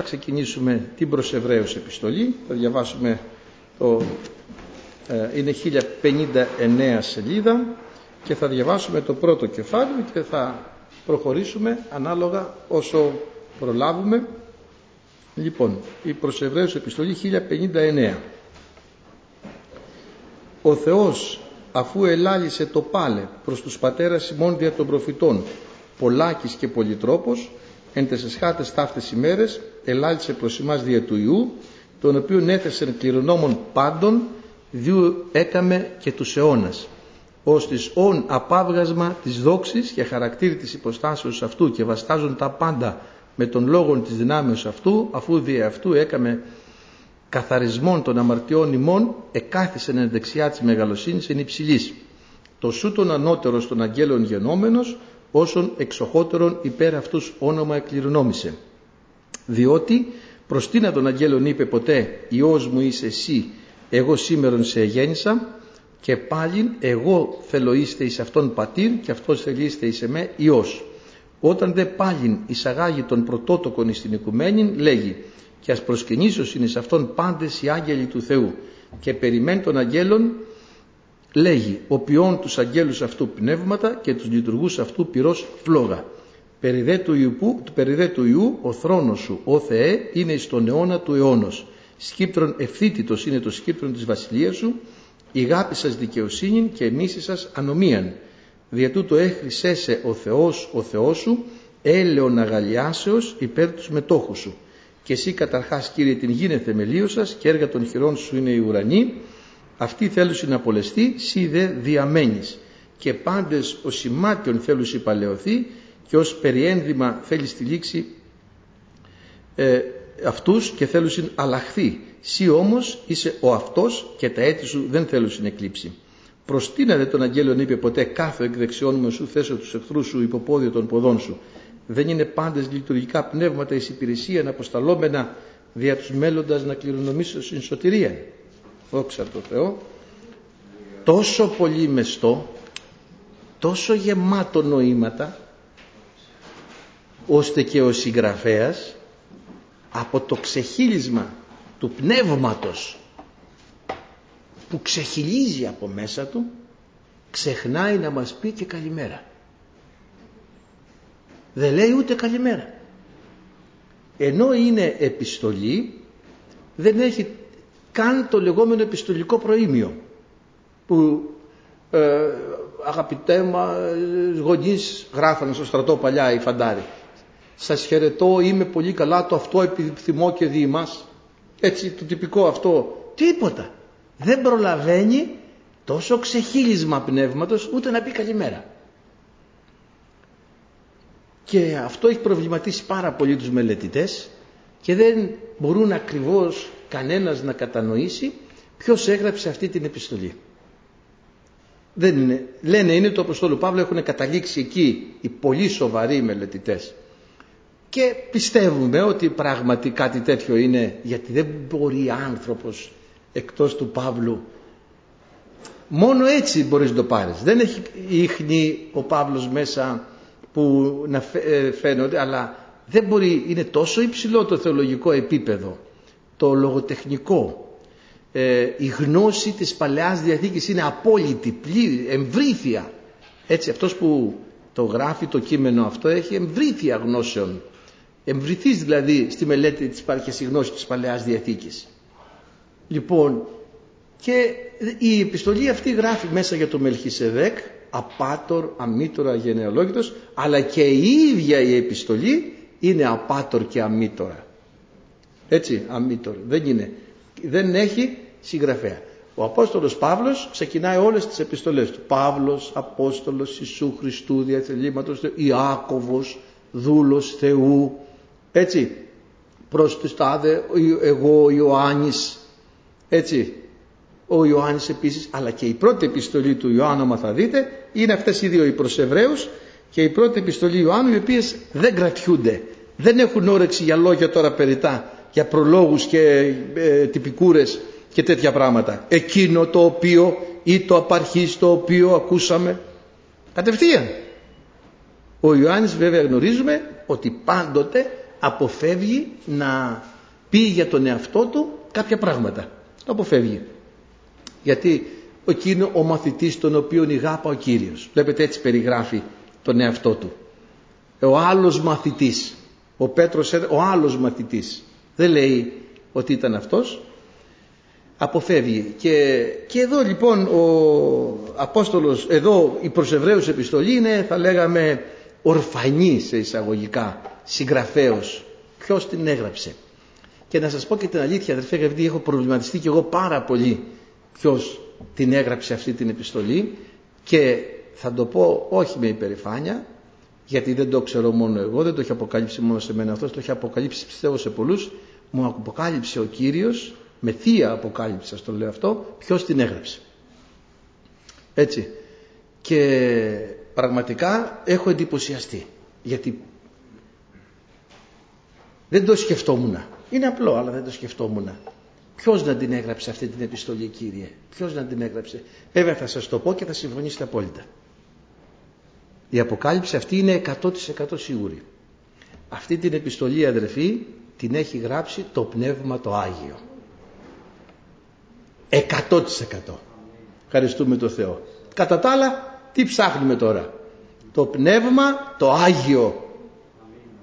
Θα ξεκινήσουμε την προς Εβραίους επιστολή. Θα διαβάσουμε το... Ε, είναι 1059 σελίδα και θα διαβάσουμε το πρώτο κεφάλαιο και θα προχωρήσουμε ανάλογα όσο προλάβουμε. Λοιπόν, η προς Εβραίους επιστολή 1059. Ο Θεός αφού ελάλησε το πάλε προς τους πατέρας ημών δια των προφητών πολλάκης και πολυτρόπος εν τες εσχάτες ταύτες ημέρες ελάλησε προς εμάς δια του Ιού τον οποίον έθεσε κληρονόμων πάντων διού έκαμε και τους αιώνας ως της όν απάβγασμα της δόξης και χαρακτήρι της υποστάσεως αυτού και βαστάζουν τα πάντα με τον λόγο της δυνάμεως αυτού αφού δια αυτού έκαμε καθαρισμών των αμαρτιών ημών εκάθισεν εν δεξιά της μεγαλοσύνης εν υψηλής. Το σου τον ανώτερος των αγγέλων γενόμενος όσων εξοχότερον υπέρ αυτούς όνομα εκληρονόμησε. Διότι προς τίνα των αγγέλων είπε ποτέ «Υιός μου είσαι εσύ, εγώ σήμερον σε γέννησα» και πάλιν εγώ θέλω είστε εις αυτόν πατήρ και αυτός θελείστε εις εμέ Υιός. Όταν δε πάλιν εισαγάγει τον πρωτότοκον εις την οικουμένη λέγει και ας προσκυνήσω είναι σε αυτόν πάντες οι άγγελοι του Θεού και περιμένει των αγγέλων λέγει ποιόν τους αγγέλους αυτού πνεύματα και τους λειτουργούς αυτού πυρός φλόγα. Περιδέ του, Ιού, περιδέ του Ιού ο θρόνος σου ο Θεέ είναι εις τον αιώνα του αιώνος. Σκύπτρον ευθύτητος είναι το σκύπτρον της βασιλείας σου η γάπη σας δικαιοσύνη και εμίση σας ανομίαν. Δια τούτο έχρισέσαι ο Θεός ο Θεός σου έλεον αγαλιάσεως υπέρ τους μετόχους σου. Και εσύ καταρχάς Κύριε την γίνε θεμελίο σας και έργα των χειρών σου είναι οι ουρανοί αυτοί θέλουν να απολεστεί σύ δε διαμένεις. Και πάντες ο σημάτιον θέλουν παλαιωθεί και ως περιένδυμα θέλει στη λήξη ε, αυτούς και θέλουν αλλάχθει σύ όμως είσαι ο αυτός και τα έτη σου δεν θέλουν εκλείψει προστείνατε τον αγγέλων είπε ποτέ κάθε εκ δεξιών μου σου θέσω τους εχθρούς σου υποπόδιο των ποδών σου δεν είναι πάντες λειτουργικά πνεύματα εις υπηρεσία αποσταλόμενα δια τους μέλλοντας να κληρονομήσω στην σωτηρία. Δόξα τω Θεώ. Τόσο πολύ μεστό, τόσο γεμάτο νοήματα, ώστε και ο συγγραφέας από το ξεχύλισμα του πνεύματος που ξεχυλίζει από μέσα του ξεχνάει να μας πει και καλημέρα δεν λέει ούτε καλημέρα ενώ είναι επιστολή δεν έχει καν το λεγόμενο επιστολικό προήμιο που ε, αγαπητέ μα γονείς γράφανε στο στρατό παλιά οι φαντάροι. Σας χαιρετώ είμαι πολύ καλά το αυτό επιθυμώ και δι' μας έτσι το τυπικό αυτό. Τίποτα. Δεν προλαβαίνει τόσο ξεχύλισμα πνεύματος ούτε να πει καλημέρα. Και αυτό έχει προβληματίσει πάρα πολύ τους μελετητές και δεν μπορούν ακριβώς κανένας να κατανοήσει ποιος έγραψε αυτή την επιστολή. Δεν είναι. Λένε είναι το Αποστόλου Παύλο έχουν καταλήξει εκεί οι πολύ σοβαροί μελετητές. Και πιστεύουμε ότι πράγματι κάτι τέτοιο είναι γιατί δεν μπορεί άνθρωπος εκτός του Παύλου μόνο έτσι μπορείς να το πάρεις. Δεν έχει ίχνη ο Παύλος μέσα που να ε, φαίνονται αλλά δεν μπορεί, είναι τόσο υψηλό το θεολογικό επίπεδο το λογοτεχνικό. Ε, η γνώση της Παλαιάς Διαθήκης είναι απόλυτη, πλήρη, εμβρήθεια έτσι αυτός που το γράφει το κείμενο αυτό έχει εμβρήθεια γνώσεων. Εμβρηθείς δηλαδή στη μελέτη της υπάρχει γνώση της Παλαιάς Διαθήκης. Λοιπόν και η επιστολή αυτή γράφει μέσα για το Μελχισεδέκ απάτορ, αμήτωρα, γενεολόγητος αλλά και η ίδια η επιστολή είναι απάτορ και αμήτωρα έτσι αμήτωρ δεν είναι. Δεν έχει συγγραφέα. Ο Απόστολος Παύλος ξεκινάει όλες τις επιστολές του. Παύλος, Απόστολος Ιησού Χριστού διαθελήματος Ιάκωβος, δούλος Θεού. Έτσι προς τους τάδε εγώ Ιωάννης. Έτσι ο Ιωάννης επίσης. Αλλά και η πρώτη επιστολή του Ιωάννου θα δείτε είναι αυτές οι δύο οι προς Εβραίους. Και η πρώτη επιστολή Ιωάννου οι οποίες δεν κρατιούνται. Δεν έχουν όρεξη για λόγια τώρα περιτά για προλόγους και ε, τυπικούρες και τέτοια πράγματα εκείνο το οποίο ή το απαρχής το οποίο ακούσαμε κατευθείαν ο Ιωάννης βέβαια γνωρίζουμε ότι πάντοτε αποφεύγει να πει για τον εαυτό του κάποια πράγματα. Το αποφεύγει. Γιατί εκεί είναι ο μαθητής τον οποίον ηγάπα ο Κύριος. Βλέπετε έτσι περιγράφει τον εαυτό του. Ο άλλος μαθητής. Ο Πέτρος, ο άλλος μαθητής. Δεν λέει ότι ήταν αυτός. Αποφεύγει. Και, και εδώ λοιπόν ο Απόστολος, εδώ η προς Εβραίους επιστολή είναι θα λέγαμε ορφανή σε εισαγωγικά, συγγραφέως. Ποιος την έγραψε. Και να σας πω και την αλήθεια αδερφέ γιατί έχω προβληματιστεί και εγώ πάρα πολύ ποιος την έγραψε αυτή την επιστολή και θα το πω όχι με υπερηφάνεια γιατί δεν το ξέρω μόνο εγώ, δεν το έχει αποκαλύψει μόνο σε μένα αυτός, το έχει αποκαλύψει πιστεύω σε πολλούς, μου αποκάλυψε ο Κύριος, με θεία αποκάλυψη σας το λέω αυτό, ποιος την έγραψε. Έτσι. Και πραγματικά έχω εντυπωσιαστεί, γιατί δεν το σκεφτόμουν. Είναι απλό, αλλά δεν το σκεφτόμουν. Ποιος να την έγραψε αυτή την επιστολή, κύριε; Ποιος να την έγραψε; Βέβαια θα σας το πω και θα συμφωνήσετε απόλυτα. Η αποκάλυψη αυτή είναι 100% σίγουρη. Αυτή την επιστολή αδερφή την έχει γράψει το Πνεύμα το Άγιο. 100%. Ευχαριστούμε το Θεό. Κατά τα άλλα, τι ψάχνουμε τώρα; Το Πνεύμα το Άγιο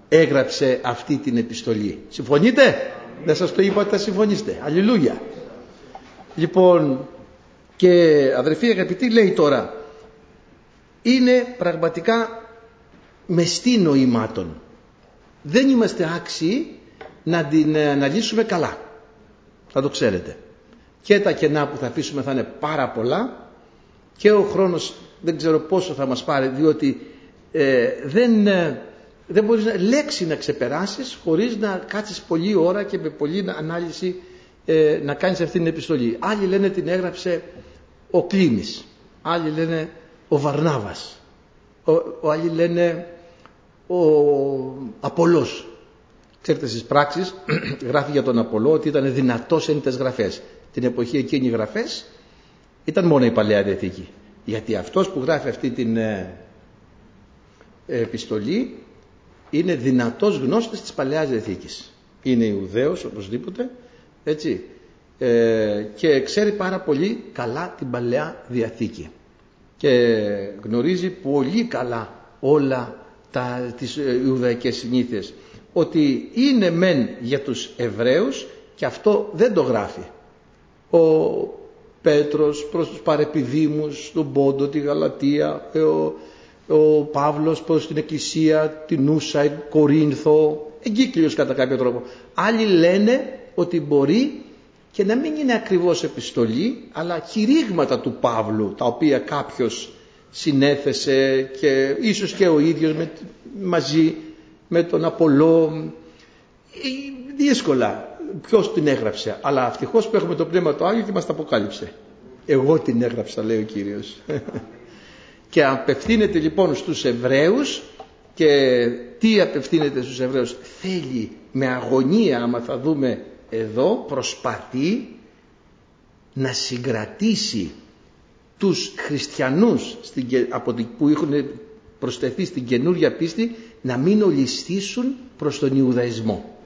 έγραψε αυτή την επιστολή. Συμφωνείτε; Δεν σας το είπα ότι θα συμφωνήσετε. Αλληλούια. Λοιπόν, και αδερφοί αγαπητοί λέει τώρα, είναι πραγματικά μεστή νοημάτων. Δεν είμαστε άξιοι να την αναλύσουμε καλά. Θα το ξέρετε. Και τα κενά που θα αφήσουμε θα είναι πάρα πολλά και ο χρόνος δεν ξέρω πόσο θα μας πάρει διότι ε, δεν, ε, δεν μπορείς να, λέξη να ξεπεράσεις χωρίς να κάτσεις πολλή ώρα και με πολλή ανάλυση ε, να κάνεις αυτή την επιστολή. Άλλοι λένε την έγραψε ο Κλήμης, άλλοι λένε ο Βαρνάβας, ο, ο άλλοι λένε ο Απολός. Ξέρετε στις πράξεις γράφει για τον Απολό ότι ήταν δυνατός εν γραφές. Την εποχή εκείνη οι γραφές ήταν μόνο η Παλαιά Διαθήκη. Γιατί αυτός που γράφει αυτή την ε, επιστολή είναι δυνατός γνώστης της Παλαιάς Διαθήκης. Είναι Ιουδαίος οπωσδήποτε, έτσι, ε, και ξέρει πάρα πολύ καλά την Παλαιά Διαθήκη και γνωρίζει πολύ καλά όλα τα, τις ε, Ιουδαϊκές συνήθειες ότι είναι μεν για τους Εβραίους και αυτό δεν το γράφει ο Πέτρος προς τους παρεπιδήμους, τον Πόντο, τη Γαλατία, ο, ο Παύλος προς την Εκκλησία, την Ούσα, Κορίνθο, εγκύκλειος κατά κάποιο τρόπο. Άλλοι λένε ότι μπορεί και να μην είναι ακριβώς επιστολή, αλλά κηρύγματα του Παύλου, τα οποία κάποιος συνέθεσε και ίσως και ο ίδιος με, μαζί με τον Απολό, δύσκολα ποιος την έγραψε. Αλλά ευτυχώς που έχουμε το Πνεύμα το Άγιο και μας τα αποκάλυψε. Εγώ την έγραψα λέει ο Κύριος. και απευθύνεται λοιπόν στους Εβραίους και τι απευθύνεται στους Εβραίους. Θέλει με αγωνία άμα θα δούμε εδώ προσπαθεί να συγκρατήσει τους χριστιανούς που έχουν προσθεθεί στην καινούρια πίστη να μην ολιστήσουν προς τον Ιουδαϊσμό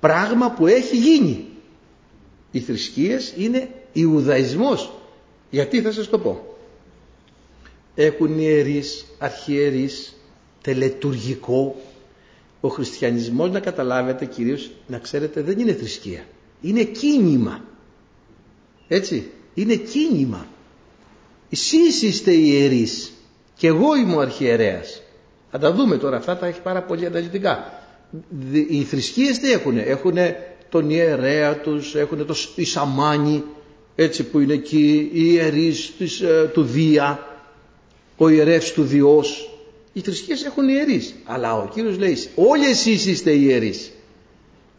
πράγμα που έχει γίνει. Οι θρησκείες είναι Ιουδαϊσμός. Γιατί θα σας το πω. Έχουν ιερείς, αρχιερείς, τελετουργικό. Ο χριστιανισμός να καταλάβετε κυρίως, να ξέρετε δεν είναι θρησκεία. Είναι κίνημα. Έτσι. Είναι κίνημα. Εσείς είστε ιερείς και εγώ είμαι ο αρχιερέας. Θα τα δούμε τώρα αυτά, τα έχει πάρα πολύ αναλυτικά οι θρησκείες τι έχουν, έχουν τον ιερέα τους, έχουν το η σαμάνι, έτσι που είναι εκεί, οι ιερείς της, ε, του Δία, ο ιερεύς του Διός. Οι θρησκείες έχουν ιερείς, αλλά ο Κύριος λέει όλοι εσείς είστε ιερείς.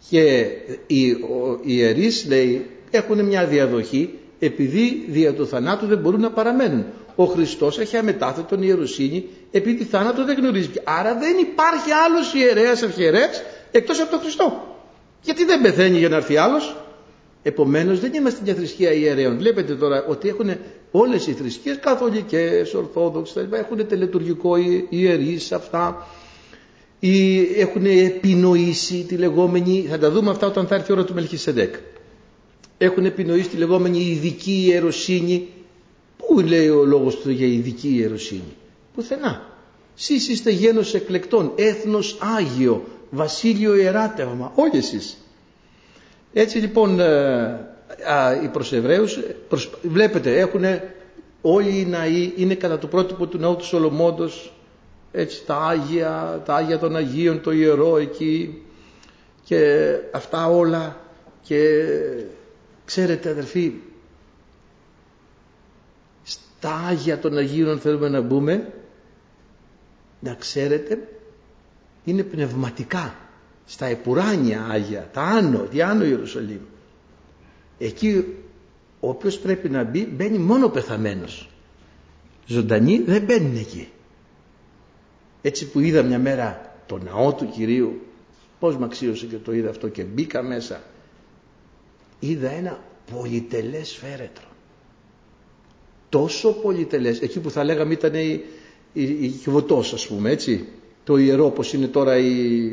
Και οι, οι ιερείς λέει έχουν μια διαδοχή επειδή δια του θανάτου δεν μπορούν να παραμένουν. Ο Χριστός έχει αμετάθετον ιεροσύνη επειδή θάνατο δεν γνωρίζει. Άρα δεν υπάρχει άλλος ιερέας αρχιερέας εκτός από τον Χριστό. Γιατί δεν πεθαίνει για να έρθει άλλος; Επομένως δεν είμαστε μια θρησκεία ιερέων. Βλέπετε τώρα ότι έχουν όλες οι θρησκείες καθολικές, ορθόδοξες, έχουν τελετουργικό ιερείς αυτά. ή έχουν επινοήσει τη λεγόμενη, θα τα δούμε αυτά όταν θα έρθει η ώρα του Μελχισεδέκ. Έχουν επινοήσει τη λεγόμενη ειδική ιεροσύνη. Πού λέει ο λόγος του για ειδική ιεροσύνη; Πουθενά. Σεις είστε γένος εκλεκτών, έθνος Άγιο, βασίλειο ιεράτευμα. Όλοι εσείς. Έτσι λοιπόν ε, οι προς Εβραίους, βλέπετε έχουν όλοι οι ναοί είναι κατά το πρότυπο του ναού του Σολομόντος έτσι τα Άγια, τα Άγια των Αγίων, το ιερό εκεί και αυτά όλα και ξέρετε αδερφοί στα Άγια των Αγίων θέλουμε να μπούμε. Να ξέρετε είναι πνευματικά στα επουράνια Άγια τα Άνω, τη Άνω Ιερουσαλήμ. Εκεί ο οποίος πρέπει να μπει μπαίνει μόνο πεθαμένος. Ζωντανοί δεν μπαίνουν εκεί. Έτσι που είδα μια μέρα το ναό του Κυρίου πως μ' αξίωσε και το είδα αυτό και μπήκα μέσα είδα ένα πολυτελές φέρετρο τόσο πολυτελές εκεί που θα λέγαμε ήταν η, η, η ας πούμε έτσι το ιερό όπως είναι τώρα η,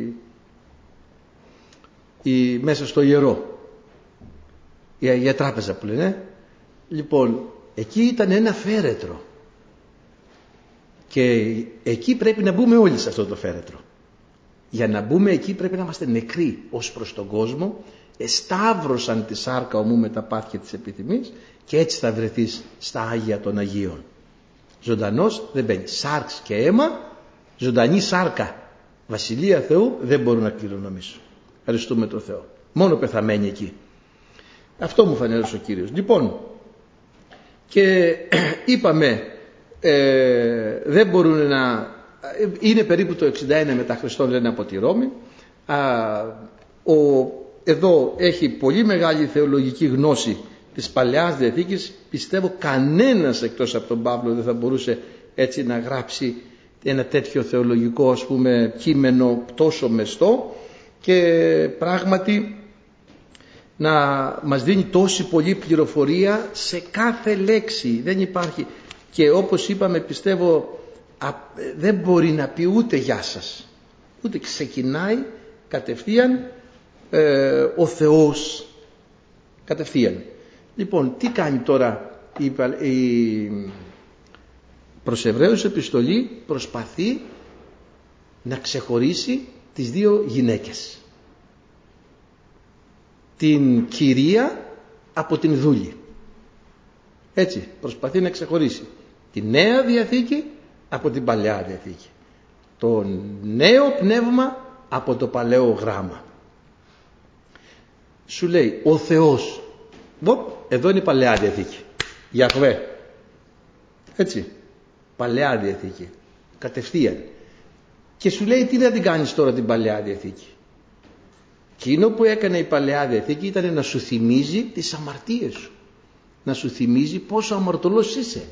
η, μέσα στο ιερό. Η Αγία Τράπεζα που λένε λοιπόν εκεί ήταν ένα φέρετρο. Και εκεί πρέπει να μπούμε όλοι σε αυτό το φέρετρο. Για να μπούμε εκεί πρέπει να είμαστε νεκροί ως προς τον κόσμο, εσταύρωσαν τη σάρκα ομού με τα πάθια της επιθυμής και έτσι θα βρεθείς στα Άγια των Αγίων. Ζωντανός δεν μπαίνει. Σάρξ και αίμα, ζωντανή σάρκα. Βασιλεία Θεού δεν μπορούν να κληρονομήσουν. Ευχαριστούμε τον Θεό. Μόνο πεθαμένοι εκεί. Αυτό μου φανέρωσε ο Κύριος. Λοιπόν, και είπαμε ε, δεν μπορούν να... Είναι περίπου το 61 μετά Χριστό λένε από τη Ρώμη. Α, ο, εδώ έχει πολύ μεγάλη θεολογική γνώση της Παλαιάς Διαθήκης. Πιστεύω κανένας εκτός από τον Παύλο δεν θα μπορούσε έτσι να γράψει ένα τέτοιο θεολογικό ας πούμε κείμενο τόσο μεστό και πράγματι να μας δίνει τόση πολλή πληροφορία σε κάθε λέξη. Δεν υπάρχει και όπως είπαμε πιστεύω δεν μπορεί να πει ούτε γεια σας ούτε ξεκινάει κατευθείαν ε, ο Θεός κατευθείαν λοιπόν τι κάνει τώρα η, η προς Εβραίους επιστολή προσπαθεί να ξεχωρίσει τις δύο γυναίκες την κυρία από την δούλη έτσι προσπαθεί να ξεχωρίσει τη Νέα Διαθήκη από την Παλαιά Διαθήκη. Το νέο πνεύμα από το παλαιό γράμμα. Σου λέει ο Θεός. Εδώ είναι η Παλαιά Διαθήκη. Γιαχβέ. Έτσι. Παλαιά Διαθήκη. Κατευθείαν. Και σου λέει τι να την κάνεις τώρα την Παλαιά Διαθήκη; Εκείνο που έκανε η Παλαιά Διαθήκη ήταν να σου θυμίζει τις αμαρτίες σου. Να σου θυμίζει πόσο αμαρτωλός είσαι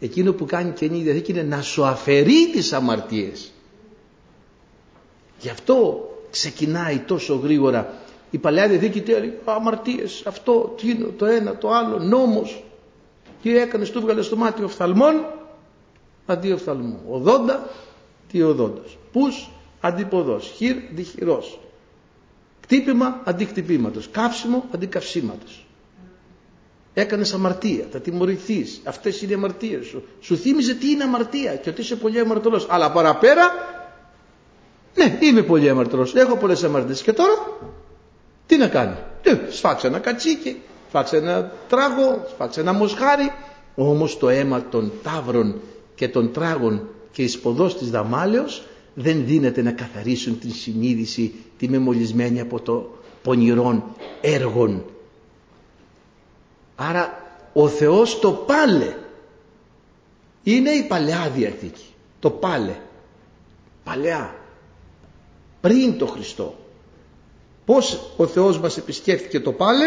εκείνο που κάνει και η Διαθήκη είναι να σου αφαιρεί τις αμαρτίες γι' αυτό ξεκινάει τόσο γρήγορα η Παλαιά Διαθήκη τέλει αμαρτίες αυτό, τι είναι, το ένα, το άλλο νόμος τι έκανες, του βγάλες στο μάτι οφθαλμών αντί οφθαλμού οδόντα, τι οδόντας πους, αντιποδός χειρ, διχειρός κτύπημα αντί χτυπήματος καύσιμο αντί καυσίματος Έκανες αμαρτία, θα τιμωρηθείς. Αυτές είναι οι αμαρτίες σου. Σου θύμιζε τι είναι αμαρτία και ότι είσαι πολύ αμαρτωλός. Αλλά παραπέρα, ναι, είμαι πολύ αμαρτωλός. Έχω πολλές αμαρτίες. Και τώρα, τι να κάνω. Ε, σφάξε ένα κατσίκι, σφάξε ένα τράγο, σφάξε ένα μοσχάρι. Όμως το αίμα των τάβρων και των τράγων και η σποδός της δαμάλεως δεν δίνεται να καθαρίσουν την συνείδηση τη μεμολισμένη από το πονηρών έργων Άρα ο Θεός το πάλε. Είναι η Παλαιά Διαθήκη. Το πάλε. Παλαιά. Πριν το Χριστό. Πώς ο Θεός μας επισκέφθηκε το πάλε;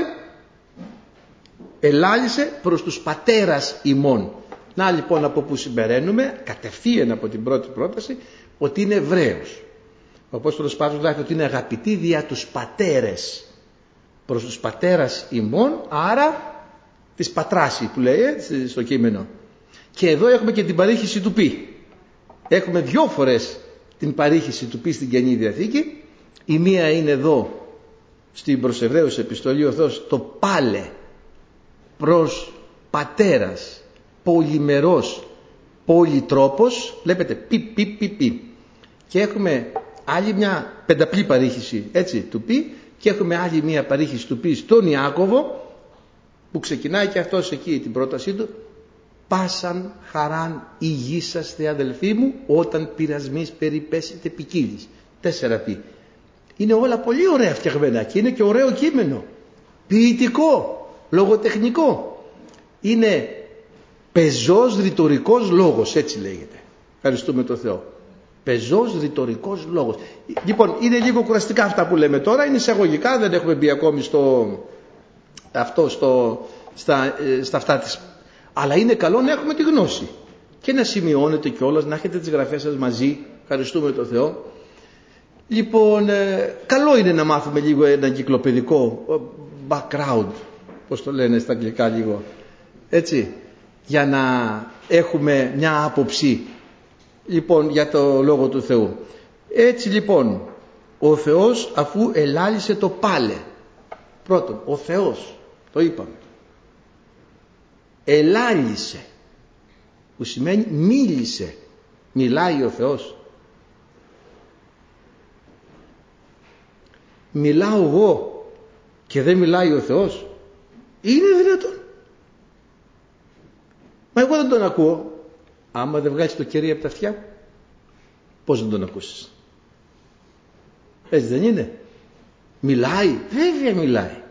Ελάλησε προς τους πατέρας ημών. Να λοιπόν από που συμπεραίνουμε κατευθείαν από την πρώτη πρόταση ότι είναι Εβραίος. Ο Απόστολος Παύλος λέει ότι είναι αγαπητή δια τους πατέρες προς τους πατέρας ημών άρα της πατράση που λέει έτσι, στο κείμενο. Και εδώ έχουμε και την παρήχηση του πι. Έχουμε δυο φορές την παρήχηση του πει στην Καινή Διαθήκη. Η μία είναι εδώ στην προς επιστολή ο Θεός το πάλε προς πατέρας πολυμερός πολυτρόπος βλέπετε πι πι πι πι. Και έχουμε άλλη μια πενταπλή παρήχηση έτσι του πι και έχουμε άλλη μια παρήχηση του πι στον Ιάκωβο που ξεκινάει και αυτός εκεί την πρότασή του. Πάσαν χαράν υγείσαστε αδελφοί μου όταν πειρασμείς περιπέσετε ποικίλη. τέσσερα πι είναι όλα πολύ ωραία φτιαγμένα και είναι και ωραίο κείμενο. Ποιητικό λογοτεχνικό. Είναι πεζός ρητορικός λόγος έτσι λέγεται. Ευχαριστούμε τον Θεό. Πεζός ρητορικός λόγος. Λοιπόν είναι λίγο κουραστικά αυτά που λέμε τώρα είναι εισαγωγικά δεν έχουμε μπει ακόμη στο αυτό στο, στα, ε, στα αυτά της. Αλλά είναι καλό να έχουμε τη γνώση. Και να σημειώνετε κιόλας, να έχετε τις γραφές σας μαζί. Ευχαριστούμε τον Θεό λοιπόν ε, καλό είναι να μάθουμε λίγο ένα κυκλοπαιδικό ε, background πώς το λένε στα αγγλικά λίγο έτσι για να έχουμε μια άποψη λοιπόν για το Λόγο του Θεού. Έτσι λοιπόν ο Θεός αφού ελάλησε το πάλε πρώτον ο Θεός το είπαμε ελάλησε που σημαίνει μίλησε μιλάει ο Θεός μιλάω εγώ και δεν μιλάει ο Θεός είναι δυνατόν. Μα εγώ δεν τον ακούω. Άμα δεν βγάλεις το κερί από τα αυτιά πως δεν τον ακούσεις; Έτσι δεν είναι. Μιλάει. Βέβαια μιλάει.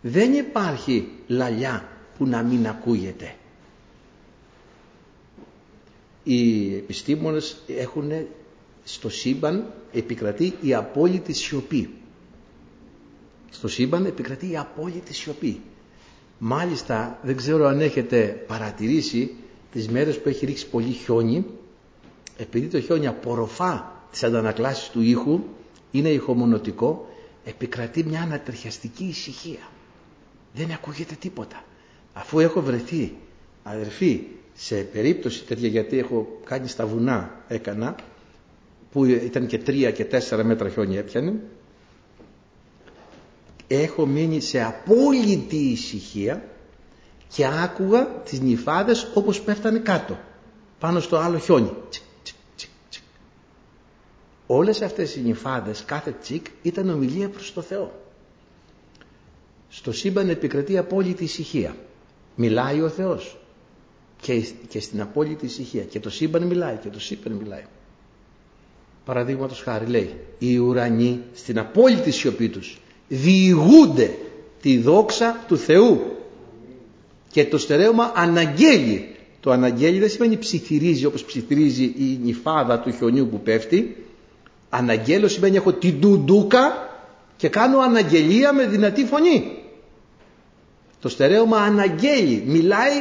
Δεν υπάρχει λαλιά που να μην ακούγεται. Οι επιστήμονες έχουν στο σύμπαν επικρατεί η απόλυτη σιωπή. Στο σύμπαν επικρατεί η απόλυτη σιωπή. Μάλιστα δεν ξέρω αν έχετε παρατηρήσει τις μέρες που έχει ρίξει πολύ χιόνι επειδή το χιόνι απορροφά τις αντανακλάσεις του ήχου είναι ηχομονωτικό επικρατεί μια ανατριχιαστική ησυχία. Δεν ακούγεται τίποτα αφού έχω βρεθεί αδερφοί σε περίπτωση τέτοια γιατί έχω κάνει στα βουνά έκανα που ήταν και τρία και τέσσερα μέτρα χιόνι έπιανε έχω μείνει σε απόλυτη ησυχία και άκουγα τις νυφάδες όπως πέφτανε κάτω πάνω στο άλλο χιόνι. Όλες αυτές οι νυφάδες κάθε τσικ ήταν ομιλία προς το Θεό. Στο σύμπαν επικρατεί απόλυτη ησυχία. Μιλάει ο Θεός. Και, και στην απόλυτη ησυχία. Και το σύμπαν μιλάει και το σύμπαν μιλάει. Παραδείγματος χάρη λέει οι ουρανοί στην απόλυτη σιωπή τους διηγούνται τη δόξα του Θεού και το στερέωμα αναγγέλει το αναγγέλει δεν σημαίνει ψιθυρίζει όπως ψιθυρίζει η νυφάδα του χιονιού που πέφτει αναγγέλω σημαίνει έχω την ντουντούκα και κάνω αναγγελία με δυνατή φωνή το στερέωμα αναγγέλει, μιλάει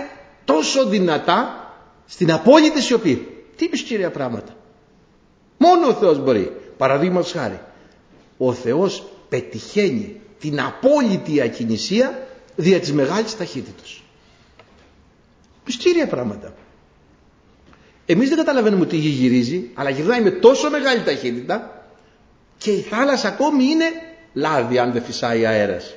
τόσο δυνατά στην απόλυτη σιωπή. Τι είπες κύρια πράγματα. Μόνο ο Θεός μπορεί. Παραδείγματος χάρη. Ο Θεός πετυχαίνει την απόλυτη ακινησία δια της μεγάλης ταχύτητας. Μυστήρια πράγματα. Εμείς δεν καταλαβαίνουμε ότι η γη γυρίζει, αλλά γυρνάει με τόσο μεγάλη ταχύτητα και η θάλασσα ακόμη είναι λάδι αν δεν φυσάει αέρας.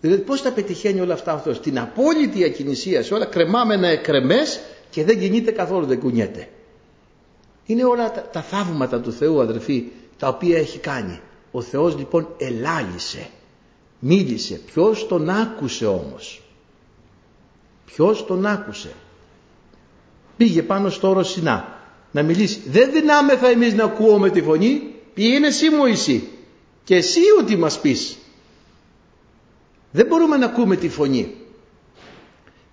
Δηλαδή πώς τα πετυχαίνει όλα αυτά ο Θεός. Την απόλυτη ακινησία σε όλα κρεμάμενα εκρεμές και δεν κινείται καθόλου, δεν κουνιέται. Είναι όλα τα, τα θαύματα του Θεού αδερφοί τα οποία έχει κάνει. Ο Θεός λοιπόν ελάλησε, μίλησε. Ποιος τον άκουσε όμως; Ποιος τον άκουσε; Πήγε πάνω στο όρο Σινά να μιλήσει. Δεν δυνάμεθα εμείς να ακούω τη φωνή. Πήγαινε εσύ Μωυσή; Και εσύ ότι μας πεις. Δεν μπορούμε να ακούμε τη φωνή.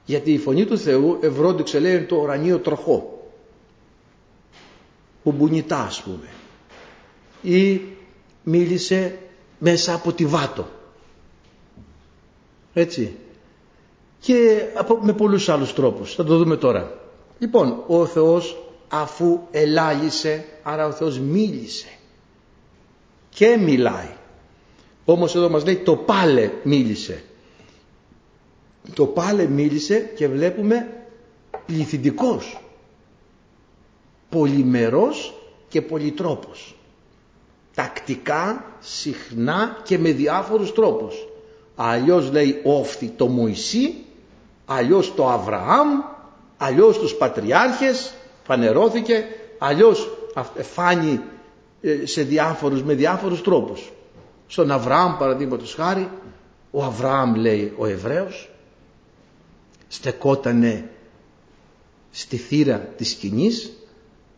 Γιατί η φωνή του Θεού ευρόντιξε λέει το ουρανίο τροχό. Που μπουνιτά ας πούμε. Ή μίλησε μέσα από τη βάτο. Έτσι. Και από, με πολλούς άλλους τρόπους. Θα το δούμε τώρα. Λοιπόν, ο Θεός αφού ελάλησε, άρα ο Θεός μίλησε. Και μιλάει. Όμως εδώ μας λέει το πάλε μίλησε. Το πάλε μίλησε και βλέπουμε πληθυντικός. Πολυμερός και πολυτρόπος. Τακτικά, συχνά και με διάφορους τρόπους. Αλλιώς λέει όφθη το Μωυσή, αλλιώς το Αβραάμ, αλλιώς τους πατριάρχες, φανερώθηκε, αλλιώς φάνει ε, σε διάφορους, με διάφορους τρόπους. Στον Αβραάμ παραδείγματος χάρη, ο Αβραάμ λέει ο Εβραίος, στεκότανε στη θύρα της σκηνής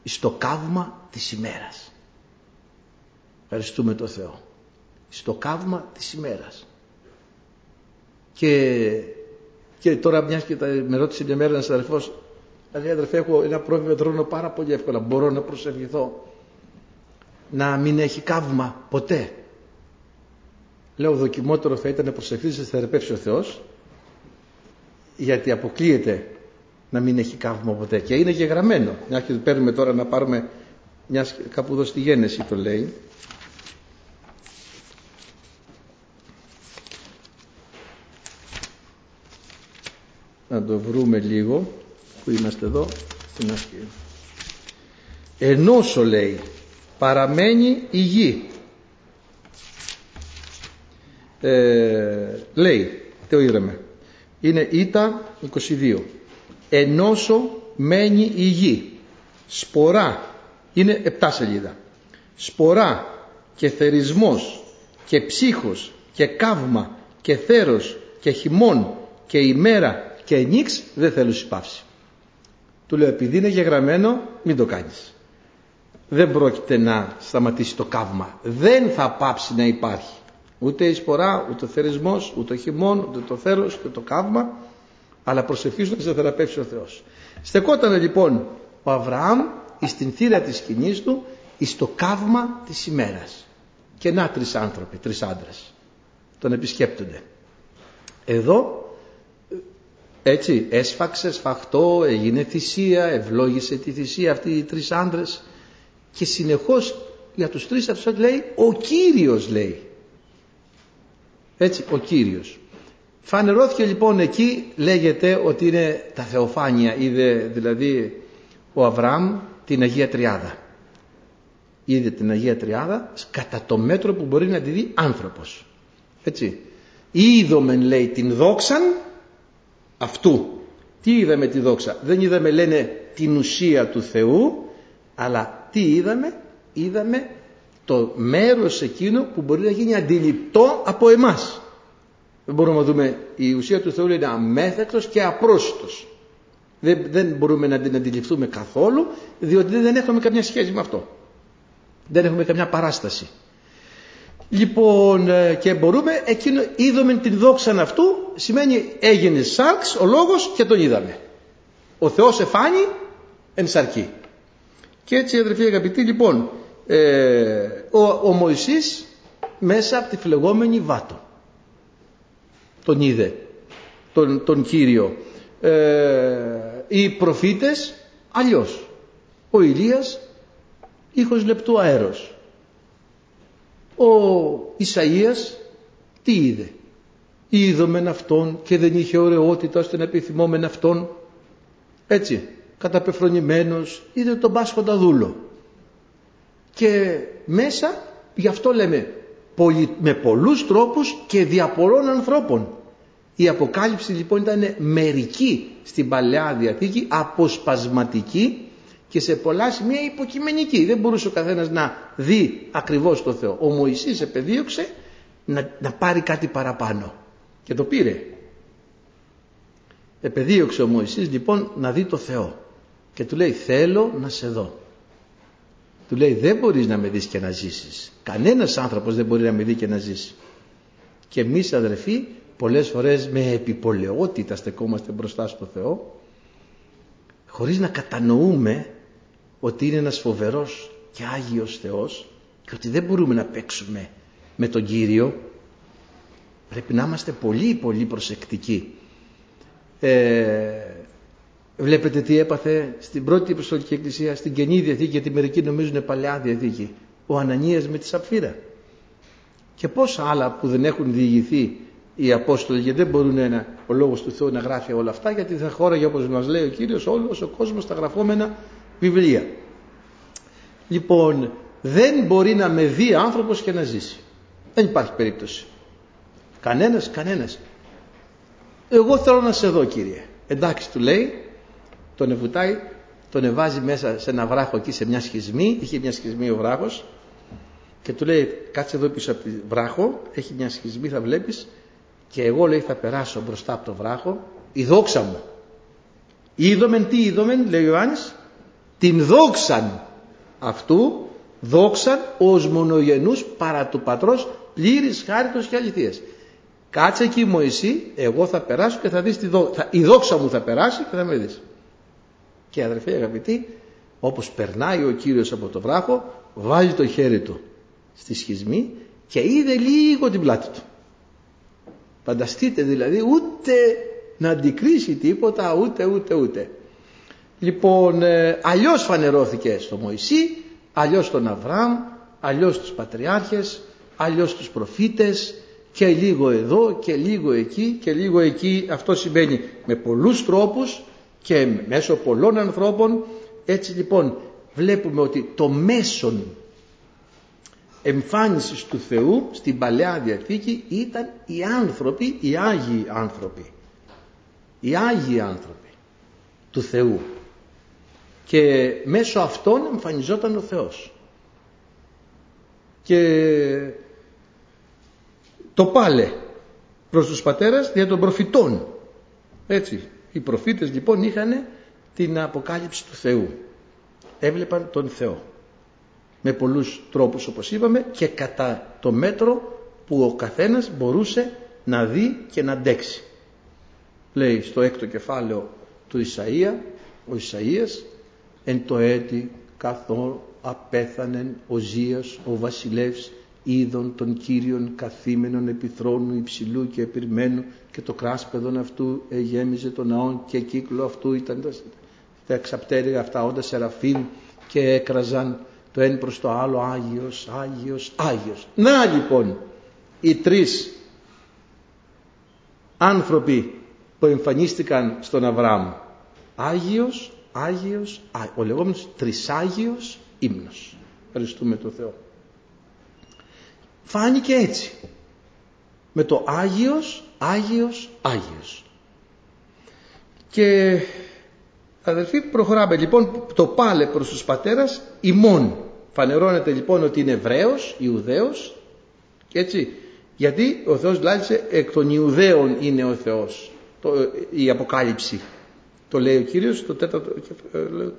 στο καύμα της ημέρας. Ευχαριστούμε το Θεό. Στο καύμα της ημέρας. Και, και τώρα μιας και τα, με ρώτησε μια μέρα ένας αδερφός λέει αδερφέ έχω ένα πρόβλημα τρώνω πάρα πολύ εύκολα. Μπορώ να προσευχηθώ να μην έχει καύμα ποτέ. Λέω δοκιμότερο θα ήταν να προσευχθείς να θεραπεύσει ο Θεός γιατί αποκλείεται να μην έχει καύμα ποτέ και είναι γεγραμμένο μια και παίρνουμε τώρα να πάρουμε μιας κάπου εδώ στη γένεση το λέει να το βρούμε λίγο που είμαστε εδώ στην αρχή ενώσο λέει παραμένει η γη. Ε, λέει το είδαμε. Είναι ήττα 22 ενώσο μένει η γη. Σπορά. Είναι 7 σελίδα. Σπορά και θερισμός και ψύχος και καύμα και θέρος και χειμών και ημέρα και νύξ δεν θέλω συμπαύση του λέω επειδή είναι γεγραμμένο μην το κάνεις δεν πρόκειται να σταματήσει το καύμα δεν θα πάψει να υπάρχει ούτε η σπορά ούτε ο θερισμός ούτε ο χειμών ούτε το θέρος ούτε το καύμα αλλά προσευχήσουν να σε θεραπεύσει ο Θεός. Στεκόταν λοιπόν ο Αβραάμ στην θύρα της σκηνής του εις το καύμα της ημέρας. Και να τρεις άνθρωποι, τρεις άντρες. Τον επισκέπτονται. Εδώ έτσι έσφαξες σφαχτό, έγινε θυσία, ευλόγησε τη θυσία αυτοί οι τρεις άντρες και συνεχώς για τους τρεις αυτούς λέει ο Κύριος λέει. Έτσι ο Κύριος. Φανερώθηκε λοιπόν εκεί λέγεται ότι είναι τα θεοφάνεια είδε δηλαδή ο Αβραάμ την Αγία Τριάδα είδε την Αγία Τριάδα κατά το μέτρο που μπορεί να τη δει άνθρωπος έτσι είδομεν λέει την δόξαν αυτού τι είδαμε τη δόξα; Δεν είδαμε λένε την ουσία του Θεού αλλά τι είδαμε; Είδαμε το μέρος εκείνο που μπορεί να γίνει αντιληπτό από εμάς δεν μπορούμε να δούμε, η ουσία του Θεού είναι αμέθεκτος και απρόσιτος. Δεν, δεν μπορούμε να την αντιληφθούμε καθόλου, διότι δεν έχουμε καμιά σχέση με αυτό. Δεν έχουμε καμιά παράσταση. Λοιπόν, ε, και μπορούμε, εκείνο είδαμε την δόξα αυτού, σημαίνει έγινε σάρξ ο λόγος και τον είδαμε. Ο Θεός εφάνει εν σαρκή. Και έτσι αδερφοί αγαπητοί, λοιπόν, ε, ο, ο Μωυσής μέσα από τη φλεγόμενη βάτο τον είδε τον, τον Κύριο ε, οι προφήτες αλλιώς ο Ηλίας ήχος λεπτού αέρος ο Ισαΐας τι είδε; Είδομεν αυτόν και δεν είχε ωραιότητα ώστε να επιθυμόμεν αυτόν έτσι καταπεφρονημένος είδε τον Πάσχοντα δούλο και μέσα γι' αυτό λέμε με πολλούς τρόπους και δια πολλών ανθρώπων. Η Αποκάλυψη λοιπόν ήταν μερική στην Παλαιά Διαθήκη, αποσπασματική και σε πολλά σημεία υποκειμενική. Δεν μπορούσε ο καθένας να δει ακριβώς το Θεό. Ο Μωυσής επεδίωξε να, να πάρει κάτι παραπάνω και το πήρε. Επεδίωξε ο Μωυσής λοιπόν να δει το Θεό και του λέει θέλω να σε δω. Του λέει δεν μπορείς να με δεις και να ζήσεις. Κανένας άνθρωπος δεν μπορεί να με δει και να ζήσει. Και εμείς αδερφοί πολλές φορές με επιπολαιότητα στεκόμαστε μπροστά στο Θεό χωρίς να κατανοούμε ότι είναι ένας φοβερός και Άγιος Θεός και ότι δεν μπορούμε να παίξουμε με τον Κύριο πρέπει να είμαστε πολύ πολύ προσεκτικοί ε, Βλέπετε τι έπαθε στην πρώτη Αποστολική Εκκλησία, στην Καινή Διαθήκη, γιατί μερικοί νομίζουν Παλαιά Διαθήκη. Ο Ανανίας με τη Σαπφύρα. Και πόσα άλλα που δεν έχουν διηγηθεί οι Απόστολοι, γιατί δεν μπορούν να, ο Λόγος του Θεού να γράφει όλα αυτά, γιατί θα χώραγε όπως μας λέει ο Κύριος όλος ο κόσμος τα γραφόμενα βιβλία. Λοιπόν, δεν μπορεί να με δει άνθρωπος και να ζήσει. Δεν υπάρχει περίπτωση. Κανένας, κανένας. Εγώ θέλω να σε δω κύριε. Εντάξει του λέει, τον εβουτάει, τον εβάζει μέσα σε ένα βράχο εκεί σε μια σχισμή, είχε μια σχισμή ο βράχος και του λέει κάτσε εδώ πίσω από τη βράχο, έχει μια σχισμή θα βλέπεις και εγώ λέει θα περάσω μπροστά από το βράχο, η δόξα μου. Είδομεν τι είδομεν λέει ο Ιωάννης, την δόξαν αυτού δόξαν ως μονογενούς παρά του πατρός πλήρης χάριτος και αληθείας. Κάτσε εκεί Μωυσή, εγώ θα περάσω και θα δεις τη δόξα. Η δόξα μου θα περάσει και θα με δεις. Και αδερφοί αγαπητοί, όπως περνάει ο Κύριος από το βράχο, βάλει το χέρι του στη σχισμή και είδε λίγο την πλάτη του. Φανταστείτε δηλαδή ούτε να αντικρίσει τίποτα, ούτε ούτε ούτε. Λοιπόν, ε, αλλιώς φανερώθηκε στο Μωυσή, αλλιώς στον Αβραάμ, αλλιώς στους πατριάρχες, αλλιώς στους προφήτες και λίγο εδώ και λίγο εκεί και λίγο εκεί. Αυτό συμβαίνει με πολλούς τρόπους και μέσω πολλών ανθρώπων. Έτσι λοιπόν βλέπουμε ότι το μέσον εμφάνισης του Θεού στην Παλαιά Διαθήκη ήταν οι άνθρωποι, οι Άγιοι άνθρωποι. Οι Άγιοι άνθρωποι του Θεού. Και μέσω αυτών εμφανιζόταν ο Θεός. Και το πάλε προς τους πατέρας δια των προφητών. Έτσι. Οι προφήτες λοιπόν είχαν την αποκάλυψη του Θεού. Έβλεπαν τον Θεό. Με πολλούς τρόπους όπως είπαμε και κατά το μέτρο που ο καθένας μπορούσε να δει και να αντέξει. Λέει στο έκτο κεφάλαιο του Ισαΐα, ο Ισαΐας, εν το έτη καθό απέθανεν ο Ζίας ο βασιλεύς είδων των Κύριων καθήμενων επιθρόνου υψηλού και επιρμένου και το κράσπεδον αυτού εγέμιζε τον ναόν και κύκλο αυτού ήταν τα εξαπτέρυγα αυτά όντα σεραφείμ και έκραζαν το ένα προς το άλλο Άγιος, Άγιος, Άγιος. Να λοιπόν οι τρεις άνθρωποι που εμφανίστηκαν στον Αβραάμ. Άγιος, Άγιος, ο λεγόμενος τρισάγιος ύμνος. Ευχαριστούμε τον Θεό. Φάνηκε έτσι. Με το Άγιος, Άγιος, Άγιος. Και αδελφοί προχωράμε λοιπόν το πάλε προς τους πατέρας ημών. Φανερώνεται λοιπόν ότι είναι Εβραίος, Ιουδαίος και έτσι. Γιατί ο Θεός λάλησε εκ των Ιουδαίων είναι ο Θεός. Το, η Αποκάλυψη. Το λέει ο Κύριος το, τέταρτο,